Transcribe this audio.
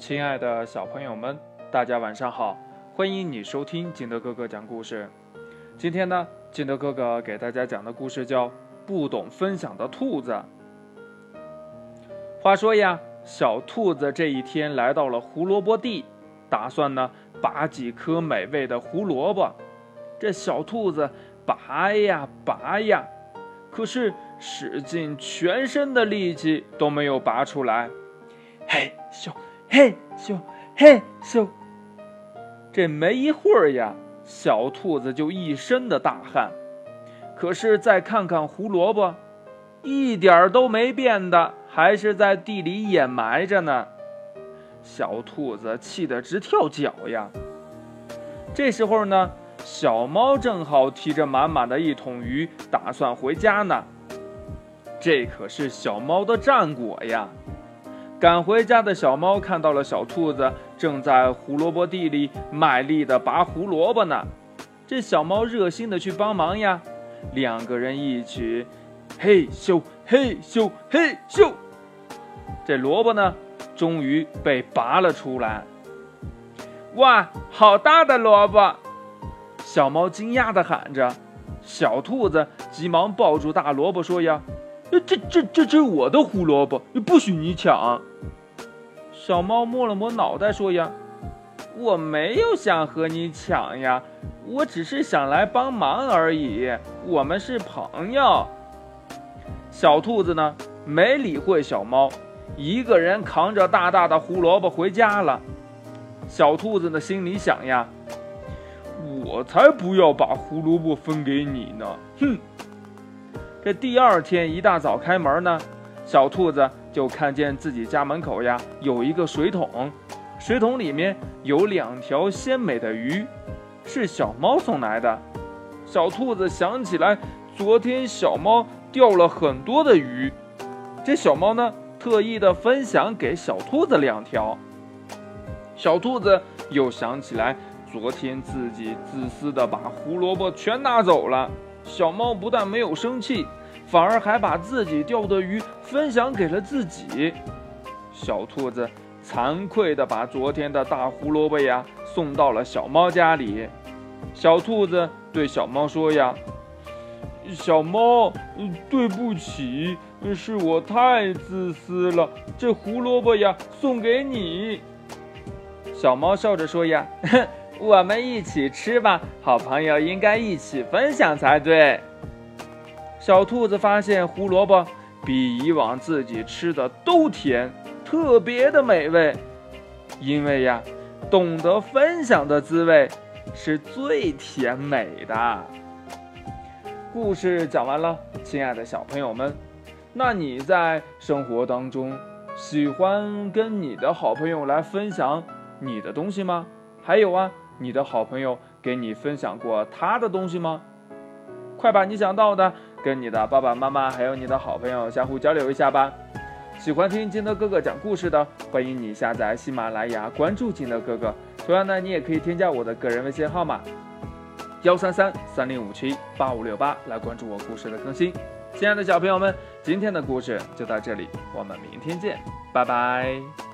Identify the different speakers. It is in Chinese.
Speaker 1: 亲爱的小朋友们，大家晚上好！欢迎你收听金德哥哥讲故事。今天呢，金德哥哥给大家讲的故事叫《不懂分享的兔子》。话说呀，小兔子这一天来到了胡萝卜地，打算呢拔几颗美味的胡萝卜。这小兔子拔呀拔呀，可是使尽全身的力气都没有拔出来。嘿咻！嘿咻嘿咻，这没一会儿呀，小兔子就一身的大汗。可是再看看胡萝卜，一点儿都没变的，还是在地里掩埋着呢。小兔子气得直跳脚呀。这时候呢，小猫正好提着满满的一桶鱼，打算回家呢。这可是小猫的战果呀。赶回家的小猫看到了小兔子正在胡萝卜地里卖力地拔胡萝卜呢，这小猫热心地去帮忙呀，两个人一起，嘿咻嘿咻嘿咻，这萝卜呢，终于被拔了出来。哇，好大的萝卜！小猫惊讶地喊着，小兔子急忙抱住大萝卜说呀。这这这这是我的胡萝卜，不许你抢！小猫摸了摸脑袋说：“呀，我没有想和你抢呀，我只是想来帮忙而已。我们是朋友。”小兔子呢，没理会小猫，一个人扛着大大的胡萝卜回家了。小兔子的心里想呀：“我才不要把胡萝卜分给你呢！”哼。这第二天一大早开门呢，小兔子就看见自己家门口呀有一个水桶，水桶里面有两条鲜美的鱼，是小猫送来的。小兔子想起来，昨天小猫钓了很多的鱼，这小猫呢特意的分享给小兔子两条。小兔子又想起来，昨天自己自私的把胡萝卜全拿走了。小猫不但没有生气，反而还把自己钓的鱼分享给了自己。小兔子惭愧地把昨天的大胡萝卜呀送到了小猫家里。小兔子对小猫说：“呀，小猫，对不起，是我太自私了。这胡萝卜呀，送给你。”小猫笑着说：“呀。”我们一起吃吧，好朋友应该一起分享才对。小兔子发现胡萝卜比以往自己吃的都甜，特别的美味。因为呀，懂得分享的滋味是最甜美的。故事讲完了，亲爱的小朋友们，那你在生活当中喜欢跟你的好朋友来分享你的东西吗？还有啊。你的好朋友给你分享过他的东西吗？快把你想到的跟你的爸爸妈妈还有你的好朋友相互交流一下吧。喜欢听金德哥哥讲故事的，欢迎你下载喜马拉雅，关注金德哥哥。同样呢，你也可以添加我的个人微信号码幺三三三零五七八五六八来关注我故事的更新。亲爱的小朋友们，今天的故事就到这里，我们明天见，拜拜。